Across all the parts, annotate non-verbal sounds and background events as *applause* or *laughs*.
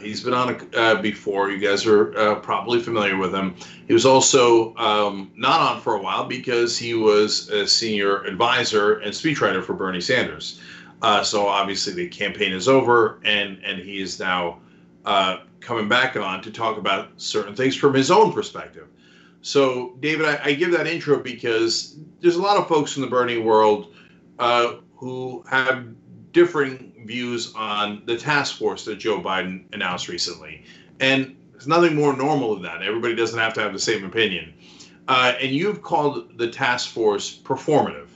he's been on uh, before. You guys are uh, probably familiar with him. He was also um, not on for a while because he was a senior advisor and speechwriter for Bernie Sanders. Uh, so obviously the campaign is over, and and he is now uh, coming back on to talk about certain things from his own perspective. So, David, I, I give that intro because there's a lot of folks in the Bernie world uh, who have differing views on the task force that Joe Biden announced recently. And there's nothing more normal than that. Everybody doesn't have to have the same opinion. Uh, and you've called the task force performative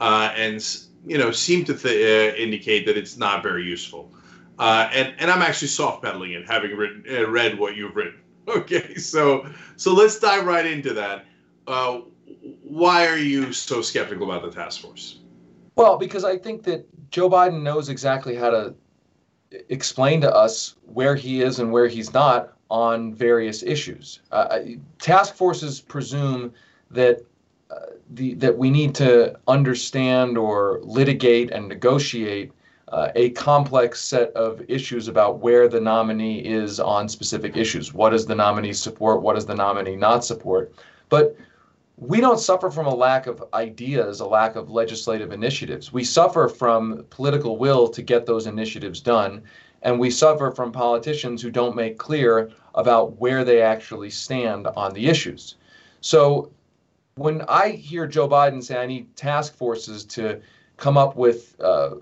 uh, and you know seem to th- uh, indicate that it's not very useful. Uh, and, and I'm actually soft pedaling it, having written, uh, read what you've written. *laughs* Okay, so so let's dive right into that. Uh, why are you so skeptical about the task force? Well, because I think that Joe Biden knows exactly how to explain to us where he is and where he's not on various issues. Uh, task forces presume that uh, the that we need to understand or litigate and negotiate uh, a complex set of issues about where the nominee is on specific issues. What does the nominee support? What does the nominee not support? But we don't suffer from a lack of ideas, a lack of legislative initiatives. We suffer from political will to get those initiatives done. And we suffer from politicians who don't make clear about where they actually stand on the issues. So when I hear Joe Biden say, I need task forces to come up with uh,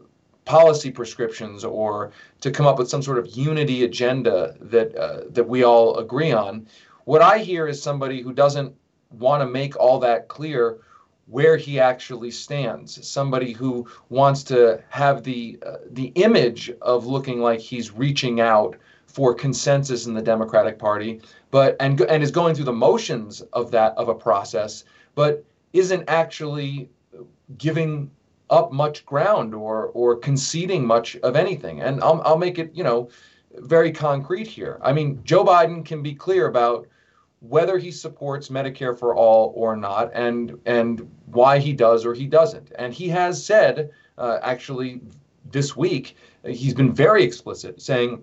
policy prescriptions or to come up with some sort of unity agenda that uh, that we all agree on. What I hear is somebody who doesn't want to make all that clear where he actually stands. Somebody who wants to have the uh, the image of looking like he's reaching out for consensus in the Democratic Party, but and and is going through the motions of that of a process, but isn't actually giving up much ground or or conceding much of anything. And I'll I'll make it, you know, very concrete here. I mean, Joe Biden can be clear about whether he supports Medicare for all or not, and and why he does or he doesn't. And he has said, uh, actually, this week, he's been very explicit, saying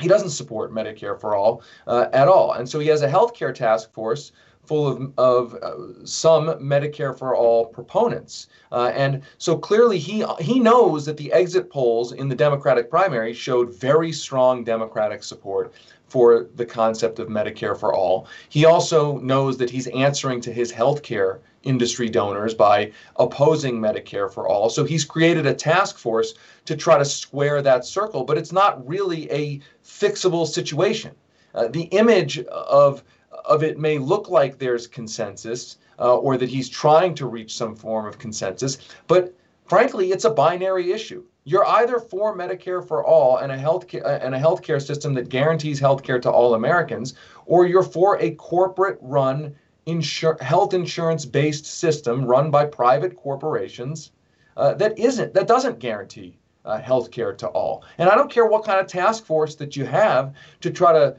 he doesn't support Medicare for all uh, at all. And so he has a healthcare task force full of, of uh, some Medicare for all proponents. Uh, and so clearly he, he knows that the exit polls in the Democratic primary showed very strong Democratic support for the concept of Medicare for all. He also knows that he's answering to his healthcare industry donors by opposing Medicare for all. So he's created a task force to try to square that circle, but it's not really a fixable situation. Uh, the image of of it may look like there's consensus uh, or that he's trying to reach some form of consensus, but frankly, it's a binary issue. You're either for Medicare for all and a health uh, and a healthcare system that guarantees healthcare to all Americans, or you're for a corporate-run insur- health insurance-based system run by private corporations uh, that isn't that doesn't guarantee uh, to all. And I don't care what kind of task force that you have to try to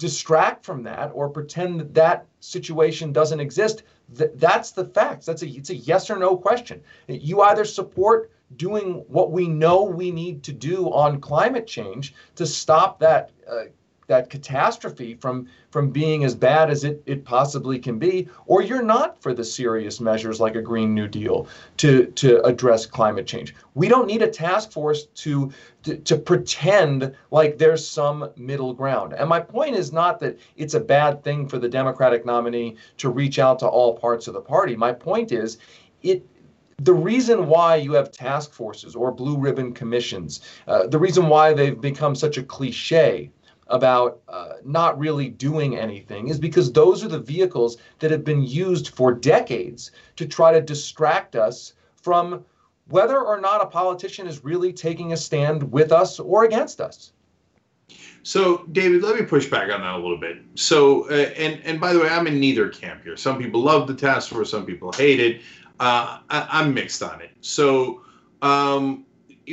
distract from that or pretend that that situation doesn't exist. Th- that's the facts. That's a it's a yes or no question. You either support doing what we know we need to do on climate change to stop that uh, that catastrophe from from being as bad as it, it possibly can be, or you're not for the serious measures like a Green New Deal to, to address climate change. We don't need a task force to, to, to pretend like there's some middle ground. And my point is not that it's a bad thing for the Democratic nominee to reach out to all parts of the party. My point is it the reason why you have task forces or blue ribbon commissions, uh, the reason why they've become such a cliche about uh, not really doing anything is because those are the vehicles that have been used for decades to try to distract us from whether or not a politician is really taking a stand with us or against us. So, David, let me push back on that a little bit. So, uh, and and by the way, I'm in neither camp here. Some people love the task force, some people hate it. Uh, I, am mixed on it. So, um,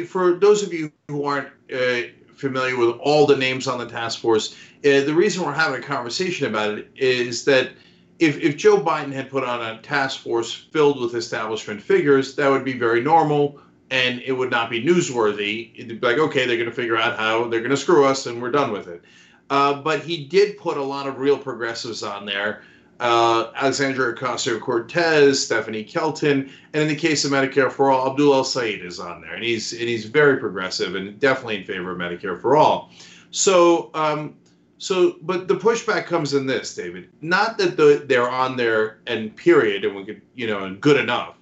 for those of you who aren't uh, familiar with all the names on the task force. Uh, the reason we're having a conversation about it is that if, if Joe Biden had put on a task force filled with establishment figures, that would be very normal. and it would not be newsworthy. It'd be like, okay, they're going to figure out how they're going to screw us, and we're done with it. Uh, but he did put a lot of real progressives on there. Uh, Alexandria Ocasio Cortez, Stephanie Kelton, and in the case of Medicare for All, Abdul El Sayed is on there, and he's and he's very progressive and definitely in favor of Medicare for All. So, um, so, but the pushback comes in this, David. Not that the, they're on there and period, and we could, you know, and good enough,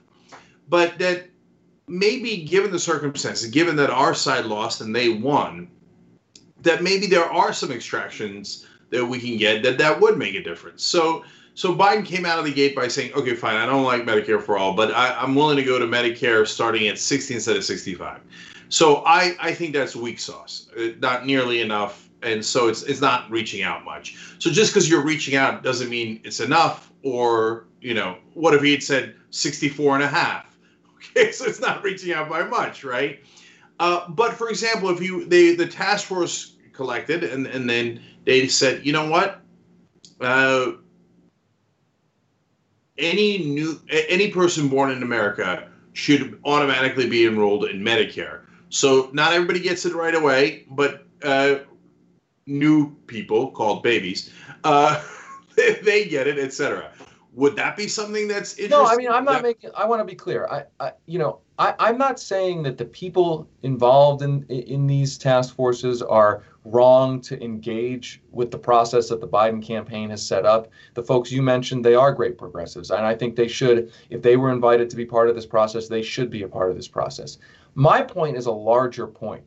but that maybe given the circumstances, given that our side lost and they won, that maybe there are some extractions that we can get that that would make a difference. So so Biden came out of the gate by saying, okay, fine, I don't like Medicare for all, but I, am willing to go to Medicare starting at 60 instead of 65. So I, I think that's weak sauce, uh, not nearly enough. And so it's it's not reaching out much. So just because you're reaching out doesn't mean it's enough. Or, you know, what if he had said 64 and a half? *laughs* Okay, so it's not reaching out by much, right? Uh, but for example, if you they the task force collected and, and then they said, you know what? Uh, any new any person born in America should automatically be enrolled in Medicare. So not everybody gets it right away, but uh, new people called babies, uh, *laughs* they, they, get it, etc. Would that be something that's interesting? No, I mean I'm not making. I want to be clear. I, I you know, I, I'm not saying that the people involved in in these task forces are wrong to engage with the process that the Biden campaign has set up. The folks you mentioned, they are great progressives, and I think they should, if they were invited to be part of this process, they should be a part of this process. My point is a larger point.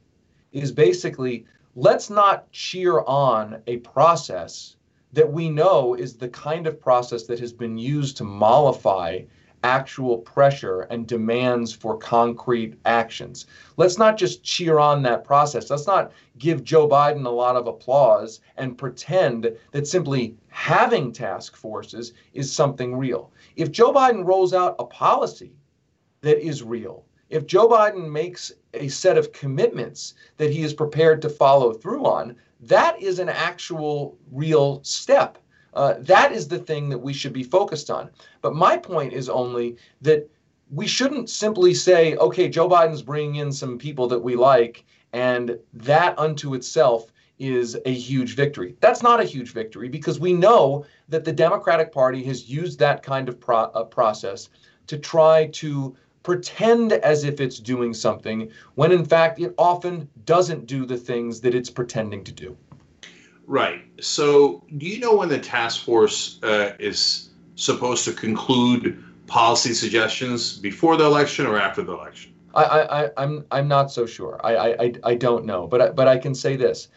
Is basically let's not cheer on a process that we know is the kind of process that has been used to mollify actual pressure and demands for concrete actions. Let's not just cheer on that process. Let's not give Joe Biden a lot of applause and pretend that simply having task forces is something real. If Joe Biden rolls out a policy that is real, if Joe Biden makes a set of commitments that he is prepared to follow through on, that is an actual real step uh, that is the thing that we should be focused on. But my point is only that we shouldn't simply say, okay, Joe Biden's bringing in some people that we like, and that unto itself is a huge victory. That's not a huge victory because we know that the Democratic Party has used that kind of pro- uh, process to try to pretend as if it's doing something when in fact it often doesn't do the things that it's pretending to do. Right. So, do you know when the task force uh, is supposed to conclude policy suggestions before the election or after the election? I, I, I'm, I'm not so sure. I, I, I don't know, but but I can say this.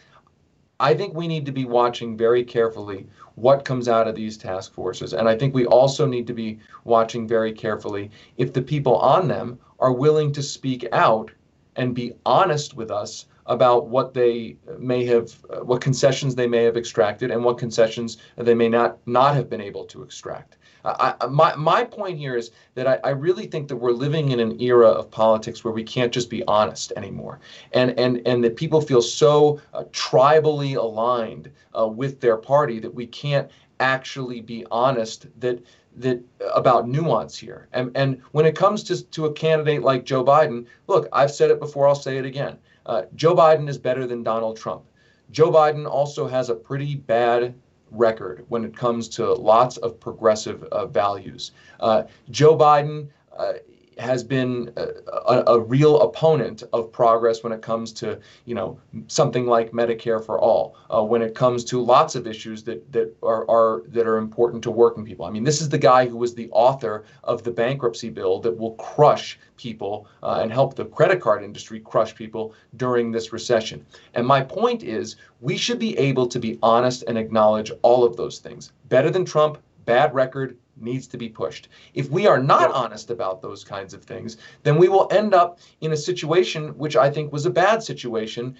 I think we need to be watching very carefully what comes out of these task forces, and I think we also need to be watching very carefully if the people on them are willing to speak out and be honest with us about what they may have, uh, what concessions they may have extracted, and what concessions they may not not have been able to extract. I, my my point here is that I, I really think that we're living in an era of politics where we can't just be honest anymore, and and and that people feel so uh, tribally aligned uh, with their party that we can't actually be honest that that about nuance here. And and when it comes to to a candidate like Joe Biden, look, I've said it before, I'll say it again. Uh, Joe Biden is better than Donald Trump. Joe Biden also has a pretty bad record when it comes to lots of progressive uh, values. Uh, Joe Biden uh, has been a, a, real opponent of progress when it comes to you know something like Medicare for all, uh, when it comes to lots of issues that that are, are that are important to working people. I mean, this is the guy who was the author of the bankruptcy bill that will crush people uh, and help the credit card industry crush people during this recession. And my point is, we should be able to be honest and acknowledge all of those things. Better than Trump, bad record, needs to be pushed. If we are not honest about those kinds of things, then we will end up in a situation which I think was a bad situation,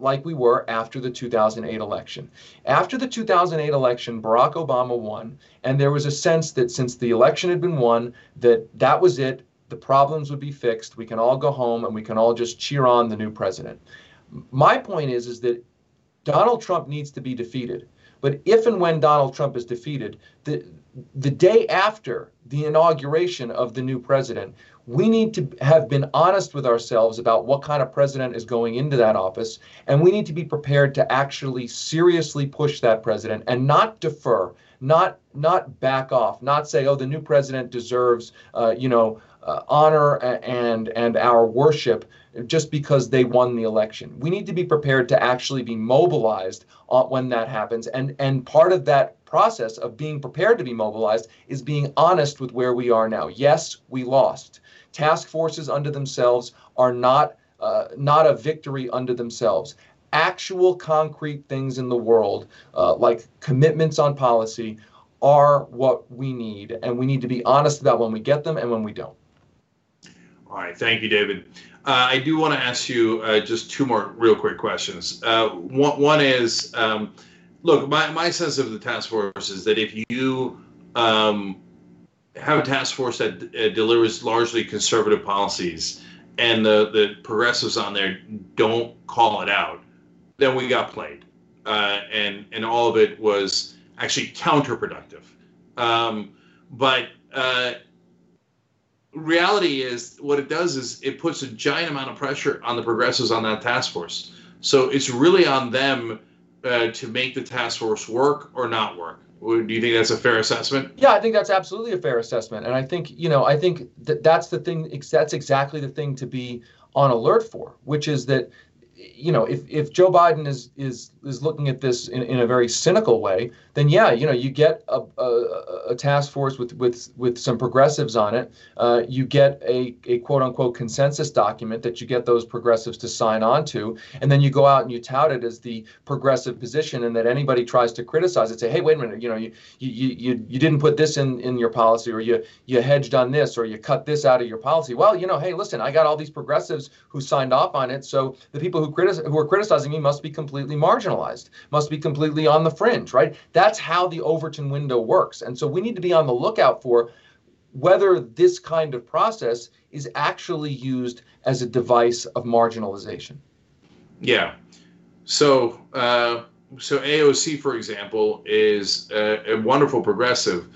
like we were after the 2008 election. After the 2008 election, Barack Obama won, and there was a sense that since the election had been won, that that was it. The problems would be fixed. We can all go home and we can all just cheer on the new president. My point is, is that Donald Trump needs to be defeated. But if and when Donald Trump is defeated, the, the day after the inauguration of the new president, we need to have been honest with ourselves about what kind of president is going into that office, and we need to be prepared to actually seriously push that president and not defer, not not back off, not say, oh, the new president deserves, uh, you know, uh, honor and and our worship just because they won the election. We need to be prepared to actually be mobilized when that happens, and and part of that process of being prepared to be mobilized is being honest with where we are now. Yes, we lost. Task forces unto themselves are not uh, not a victory unto themselves. Actual concrete things in the world, uh, like commitments on policy, are what we need, and we need to be honest about when we get them and when we don't. All right, thank you, David. Uh, I do want to ask you uh, just two more real quick questions. Uh, one, one is, um, look, my, my sense of the task force is that if you um, have a task force that uh, delivers largely conservative policies and the, the progressives on there don't call it out, then we got played. Uh, and, and all of it was actually counterproductive. Um, but uh, reality is what it does is it puts a giant amount of pressure on the progressives on that task force. So it's really on them uh, to make the task force work or not work. Do you think that's a fair assessment? Yeah, I think that's absolutely a fair assessment, and I think you know I think that that's the thing. That's exactly the thing to be on alert for, which is that you know, if, if Joe Biden is is is looking at this in, in a very cynical way, then yeah, you know, you get a, a, a task force with with with some progressives on it. Uh, you get a, a quote unquote consensus document that you get those progressives to sign on to, and then you go out and you tout it as the progressive position, and that anybody tries to criticize it, say, hey, wait a minute, you know, you you you, you didn't put this in in your policy, or you you hedged on this, or you cut this out of your policy. Well, you know, hey, listen, I got all these progressives who signed off on it, so the people who criti- who are criticizing me must be completely marginalized, must be completely on the fringe, right? That's how the Overton window works. And so we need to be on the lookout for whether this kind of process is actually used as a device of marginalization. Yeah. So, uh, so AOC, for example, is a, a wonderful progressive,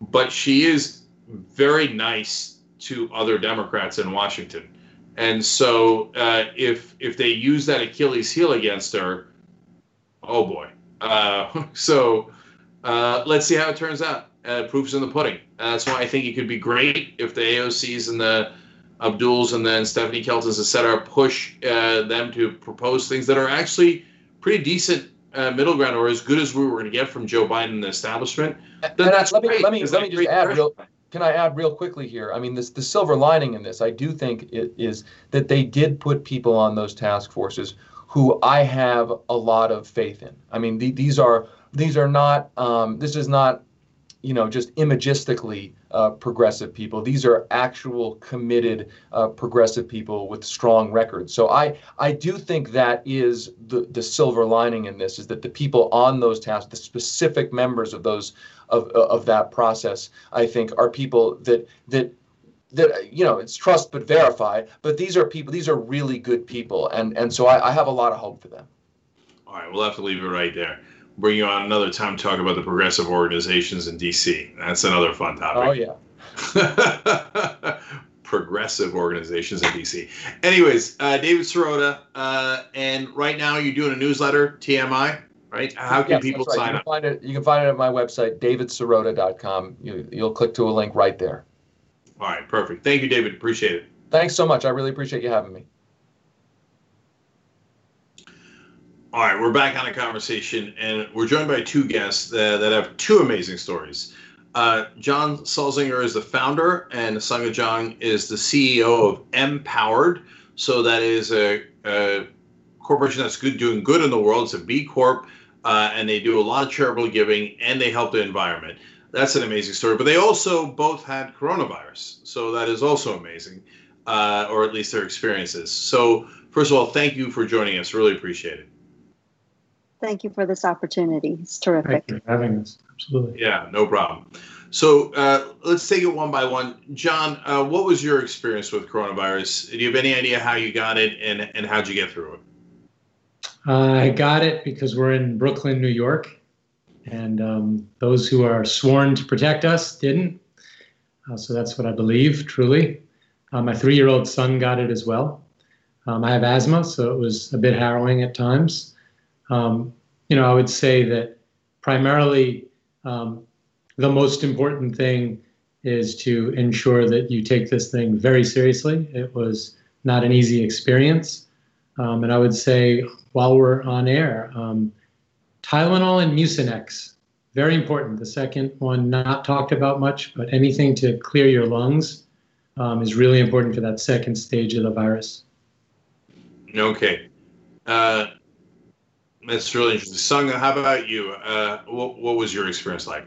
but she is very nice to other Democrats in Washington. And so uh, if if they use that Achilles heel against her, oh boy. Uh, *laughs* so uh, let's see how it turns out. Uh, proof's in the pudding. that's why I think it could be great if the AOCs and the Abduls and then Stephanie Keltons, et cetera, push uh, them to propose things that are actually pretty decent uh, middle ground or as good as we were going to get from Joe Biden and the establishment. Then that's let me, great. Let me, let me just add real, can I add real quickly here? I mean, this the silver lining in this, I do think it is that they did put people on those task forces who I have a lot of faith in. I mean, the, these are these are not um, this is not you know just imagistically uh, progressive people. These are actual committed uh, progressive people with strong records. So I I do think that is the the silver lining in this is that the people on those tasks, the specific members of those of of that process, I think are people that that that you know it's trust but verify. But these are people. These are really good people, and and so I, I have a lot of hope for them. All right, we'll have to leave it right there bring you on another time to talk about the progressive organizations in DC. That's another fun topic. Oh yeah. *laughs* progressive organizations in DC. Anyways, uh, David Sirota, uh, and right now you're doing a newsletter, TMI, right? How can yes, people right. sign you up? Find it, you can find it at my website, davidsirota.com. You, you'll click to a link right there. All right, perfect. Thank you, David. Appreciate it. Thanks so much. I really appreciate you having me. All right, we're back on a conversation, and we're joined by two guests that, that have two amazing stories. Uh, John Salzinger is the founder, and Seungah Jeong is the CEO of MPOWERD. So that is a, a corporation that's good, doing good in the world. It's a B Corp, uh, and they do a lot of charitable giving, and they help the environment. That's an amazing story. But they also both had coronavirus, so that is also amazing, uh, or at least their experiences. So first of all, thank you for joining us. Really appreciate it. Thank you for this opportunity. It's terrific. Thank you for having us. Absolutely. Yeah, no problem. So uh, let's take it one by one. John, uh, what was your experience with coronavirus? Do you have any idea how you got it and, and how'd you get through it? Uh, I got it because we're in Brooklyn, New York. And um, those who are sworn to protect us didn't. Uh, so that's what I believe, truly. Uh, my three year old son got it as well. Um, I have asthma, so it was a bit harrowing at times. Um, you know, I would say that primarily um, the most important thing is to ensure that you take this thing very seriously. It was not an easy experience. Um, and I would say while we're on air, um, Tylenol and Mucinex, very important. The second one, not talked about much, but anything to clear your lungs um, is really important for that second stage of the virus. Okay. Uh, that's really interesting. Sung, how about you? Uh, what, what was your experience like?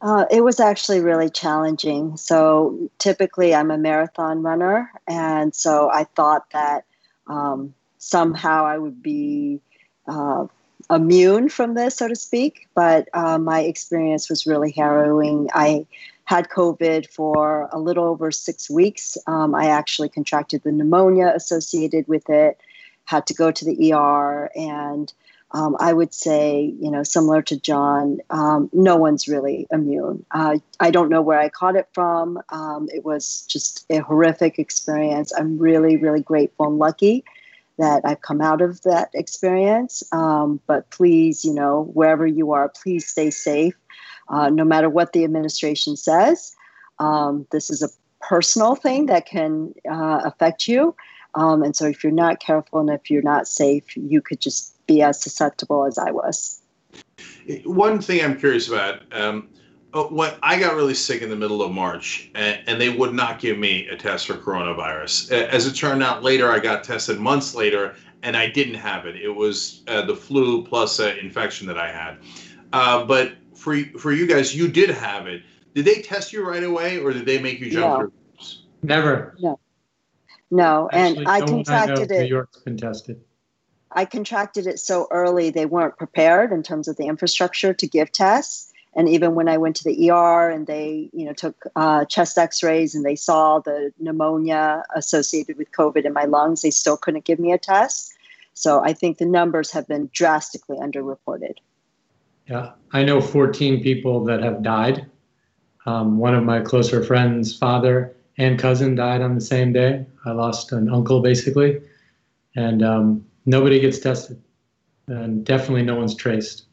Uh, it was actually really challenging. So typically, I'm a marathon runner, and so I thought that um, somehow I would be uh, immune from this, so to speak. But uh, my experience was really harrowing. I had COVID for a little over six weeks. Um, I actually contracted the pneumonia associated with it, had to go to the ER, and um, I would say, you know, similar to John, um, no one's really immune. Uh, I don't know where I caught it from. Um, it was just a horrific experience. I'm really, really grateful and lucky that I've come out of that experience. Um, but please, you know, wherever you are, please stay safe, uh, no matter what the administration says. Um, this is a personal thing that can uh, affect you. Um, and so if you're not careful and if you're not safe, you could just be as susceptible as I was. One thing I'm curious about. Um, uh, when I got really sick in the middle of March, and, and, they would not give me a test for coronavirus. As it turned out, later I got tested months later, and I didn't have it. It was uh, the flu plus uh, infection that I had. Uh, but for for you guys, you did have it. Did they test you right away, or did they make you jump no. through? Never. No. No, Actually, and I no contracted I it. New York's been tested. I contracted it so early, they weren't prepared in terms of the infrastructure to give tests. And even when I went to the ER and they, you know, took uh, chest X-rays and they saw the pneumonia associated with COVID in my lungs, they still couldn't give me a test. So I think the numbers have been drastically underreported. Yeah, I know 14 people that have died. Um, one of my closer friends' father and cousin died on the same day. I lost an uncle basically, and um, nobody gets tested, and definitely no one's traced.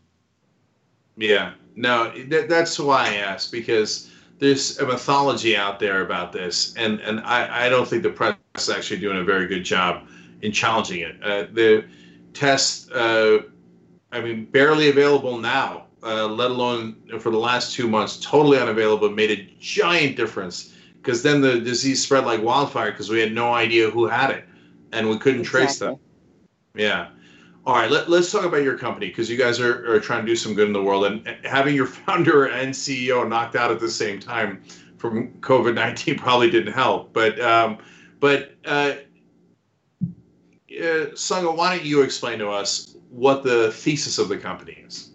Yeah, no, that, that's why I asked because there's a mythology out there about this, and and I, I don't think the press is actually doing a very good job in challenging it. Uh, the test, uh, I mean, barely available now, uh, let alone for the last two months, totally unavailable, made a giant difference because then the disease spread like wildfire because we had no idea who had it and we couldn't trace them. Yeah. All right, let, us talk about your company because you guys are, are trying to do some good in the world. And having your *laughs* founder and CEO knocked out at the same time from COVID 19 *laughs* probably didn't help. But, um, but uh, uh, Seungah, why don't you explain to us what the thesis of the company is?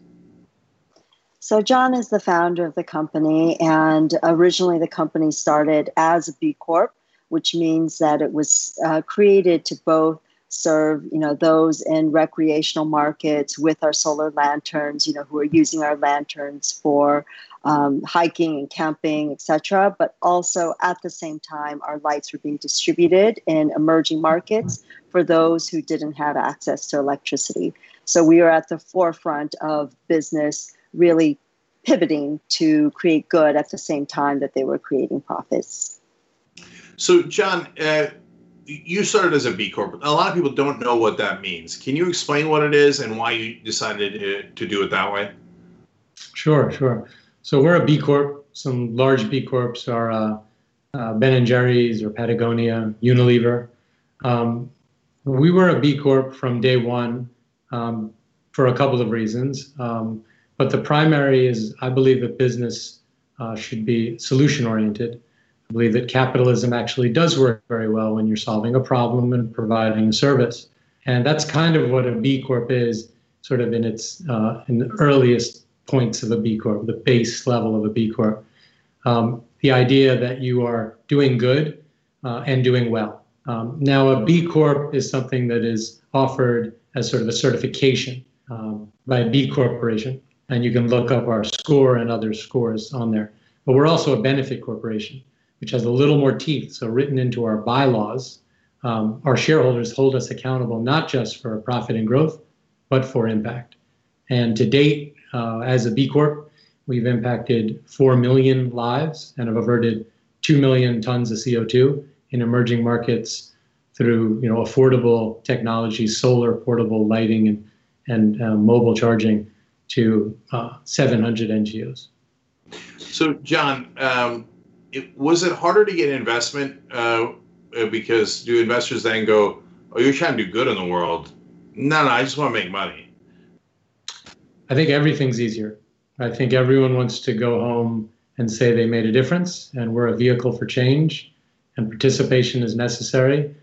So, John is the founder of the company, and originally the company started as a B Corp, which means that it was uh, created to both serve you know those in recreational markets with our solar lanterns you know who are using our lanterns for um, hiking and camping etc but also at the same time our lights were being distributed in emerging markets for those who didn't have access to electricity. So we are at the forefront of business really pivoting to create good at the same time that they were creating profits so john uh you started as a B Corp. A lot of people don't know what that means. Can you explain what it is and why you decided to do it that way? Sure, sure. So we're a B Corp. Some large B Corps are uh, uh, Ben and Jerry's or Patagonia, Unilever. Um, we were a B Corp from day one um, for a couple of reasons. Um, but the primary is I believe that business uh, should be solution oriented. I believe that capitalism actually does work very well when you're solving a problem and providing a service. And that's kind of what a B Corp is, sort of in its uh, in the earliest points of a B Corp, the base level of a B Corp. Um, the idea that you are doing good uh, and doing well. Um, now, a B Corp is something that is offered as sort of a certification um, by a B Corporation, and you can look up our score and other scores on there. But we're also a benefit corporation which has a little more teeth. So, written into our bylaws, um, our shareholders hold us accountable not just for profit and growth, but for impact. And to date, uh, as a B Corp, we've impacted 4 million lives and have averted 2 million tons of CO2 in emerging markets through you know, affordable technology, solar portable lighting, and, and uh, mobile charging to uh, 700 NGOs. So, John, um, it, was it harder to get investment uh, because do investors then go, "Oh, you're trying to do good in the world"? No, no, I just want to make money. I think everything's easier. I think everyone wants to go home and say they made a difference, and we're a vehicle for change, and participation is necessary.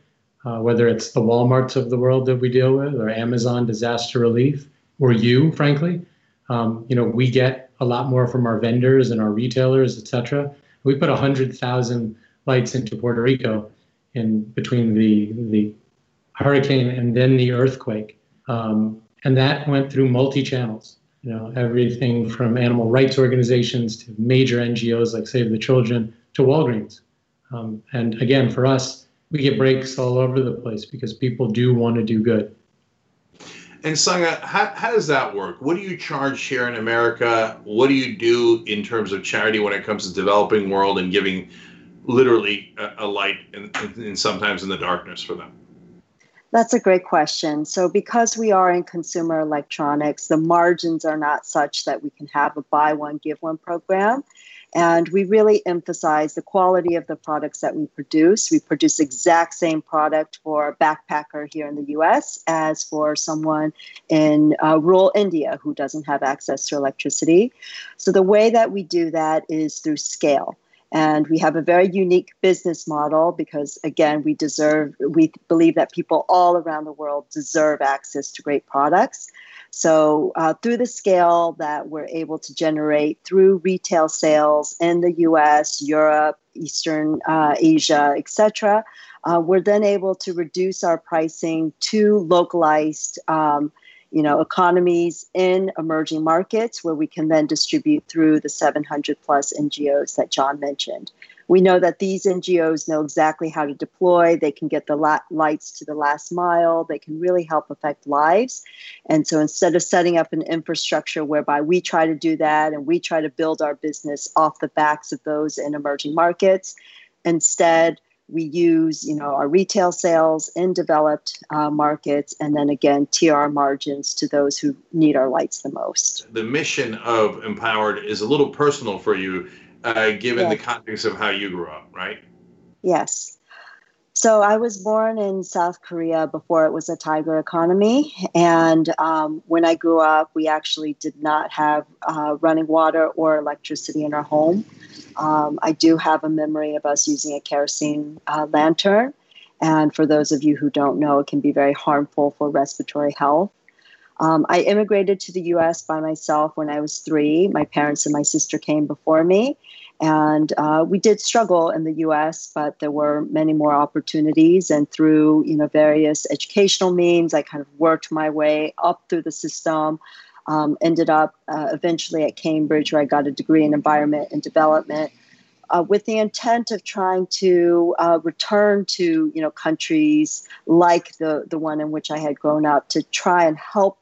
Uh, whether it's the Walmarts of the world that we deal with, or Amazon disaster relief, or you, frankly, um, you know, we get a lot more from our vendors and our retailers, et cetera. We put 100,000 lights into Puerto Rico in between the, the hurricane and then the earthquake. Um, and that went through multi channels. You know, everything from animal rights organizations to major NGOs like Save the Children to Walgreens. Um, and again, for us, we get breaks all over the place because people do want to do good. And Seungah, how, how does that work? What do you charge here in America? What do you do in terms of charity when it comes to developing world and giving literally a, a light and, and sometimes in the darkness for them? That's a great question. So, because we are in consumer electronics, the margins are not such that we can have a buy one, give one program. And we really emphasize the quality of the products that we produce. We produce exact same product for a backpacker here in the US as for someone in uh, rural India who doesn't have access to electricity. So the way that we do that is through scale. And we have a very unique business model because, again, we deserve, we believe that people all around the world deserve access to great products. So, uh, through the scale that we're able to generate through retail sales in the US, Europe, Eastern uh, Asia, etc., uh, we're then able to reduce our pricing to localized. Um, you know, economies in emerging markets where we can then distribute through the 700 plus NGOs that John mentioned. We know that these NGOs know exactly how to deploy. They can get the lights to the last mile. They can really help affect lives. And so instead of setting up an infrastructure whereby we try to do that and we try to build our business off the backs of those in emerging markets, instead, we use you know our retail sales in developed uh, markets and then again tr margins to those who need our lights the most the mission of MPOWERD is a little personal for you uh, given the context of how you grew up, right? Yes. So I was born in South Korea before it was a tiger economy. And um, when I grew up, we actually did not have uh, running water or electricity in our home. Um, I do have a memory of us using a kerosene uh, lantern. And for those of you who don't know, it can be very harmful for respiratory health. Um, I immigrated to the US by myself when I was three. My parents and my sister came before me. And uh, we did struggle in the U.S., but there were many more opportunities. And through you know various educational means, I kind of worked my way up through the system. Um, ended up uh, eventually at Cambridge, where I got a degree in environment and development, uh, with the intent of trying to uh, return to you know countries like the the one in which I had grown up to try and help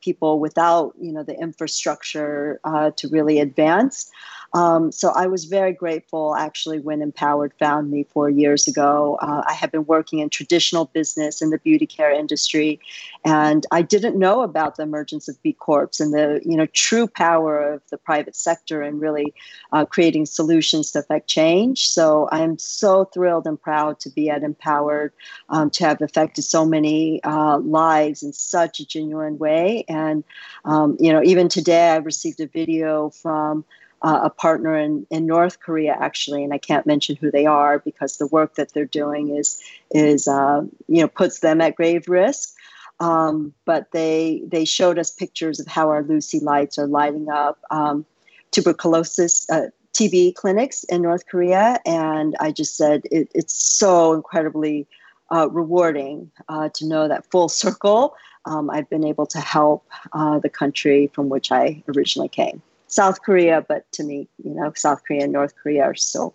people without you know the infrastructure uh, to really advance. Um, so I was very grateful actually when MPOWERD found me four years ago. Uh, I had been working in traditional business in the beauty care industry, and I didn't know about the emergence of B Corps and the you know true power of the private sector and really uh, creating solutions to affect change. So I'm so thrilled and proud to be at MPOWERD um, to have affected so many uh, lives in such a genuine way. And um, you know even today I received a video from uh, a partner in, in North Korea, actually, and I can't mention who they are because the work that they're doing is is uh, you know puts them at grave risk. Um, but they they showed us pictures of how our Luci lights are lighting up um, tuberculosis uh, TB clinics in North Korea, and I just said it, it's so incredibly uh, rewarding uh, to know that full circle. Um, I've been able to help uh, the country from which I originally came. South Korea, but to me, you know, South Korea and North Korea are still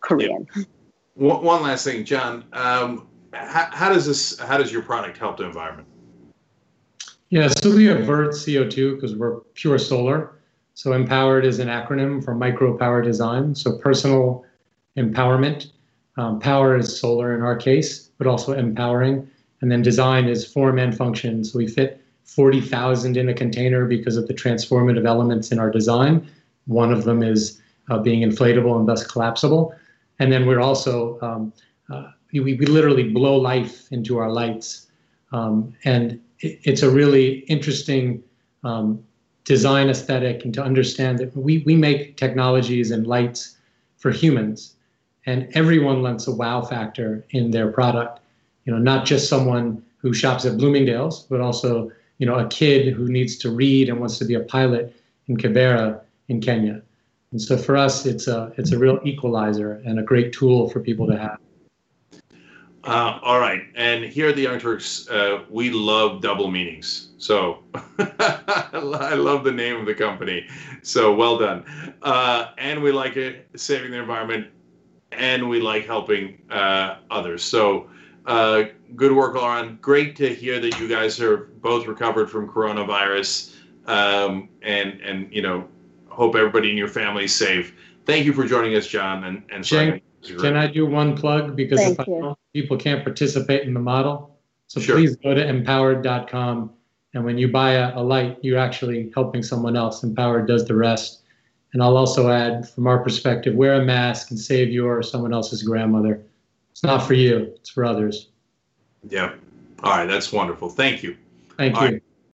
Korean. One, one last thing, John. Um, how, how does this? How does your product help the environment? Yeah, so we avert CO2 because we're pure solar. So MPOWERD is an acronym for micro power design. So personal empowerment. Um, power is solar in our case, but also empowering. And then design is form and function. So we fit 40,000 in a container because of the transformative elements in our design. One of them is uh, being inflatable and thus collapsible. And then we're also, um, uh, we, we literally blow life into our lights. Um, and it, it's a really interesting um, design aesthetic and to understand that we, we make technologies and lights for humans and everyone wants a wow factor in their product you know not just someone who shops at bloomingdale's but also you know a kid who needs to read and wants to be a pilot in kibera in kenya and so for us it's a it's a real equalizer and a great tool for people to have uh, all right, and here at the Young Turks, uh, we love double meanings. So *laughs* I love the name of the company. So well done. Uh, and we like it saving the environment, and we like helping uh, others. So uh, good work, Lauren. Great to hear that you guys are both recovered from coronavirus, um, and and you know, hope everybody in your family is safe. Thank you for joining us, John, and and. Can, can I do one plug because Thank if you. people can't participate in the model, so Sure. please go to mpowerd.com. And when you buy a, a light, you're actually helping someone else. MPOWERD does the rest. And I'll also add, from our perspective, wear a mask and save your or someone else's grandmother. It's not for you, it's for others. Yeah. All right, that's wonderful. Thank you. Thank All you. right.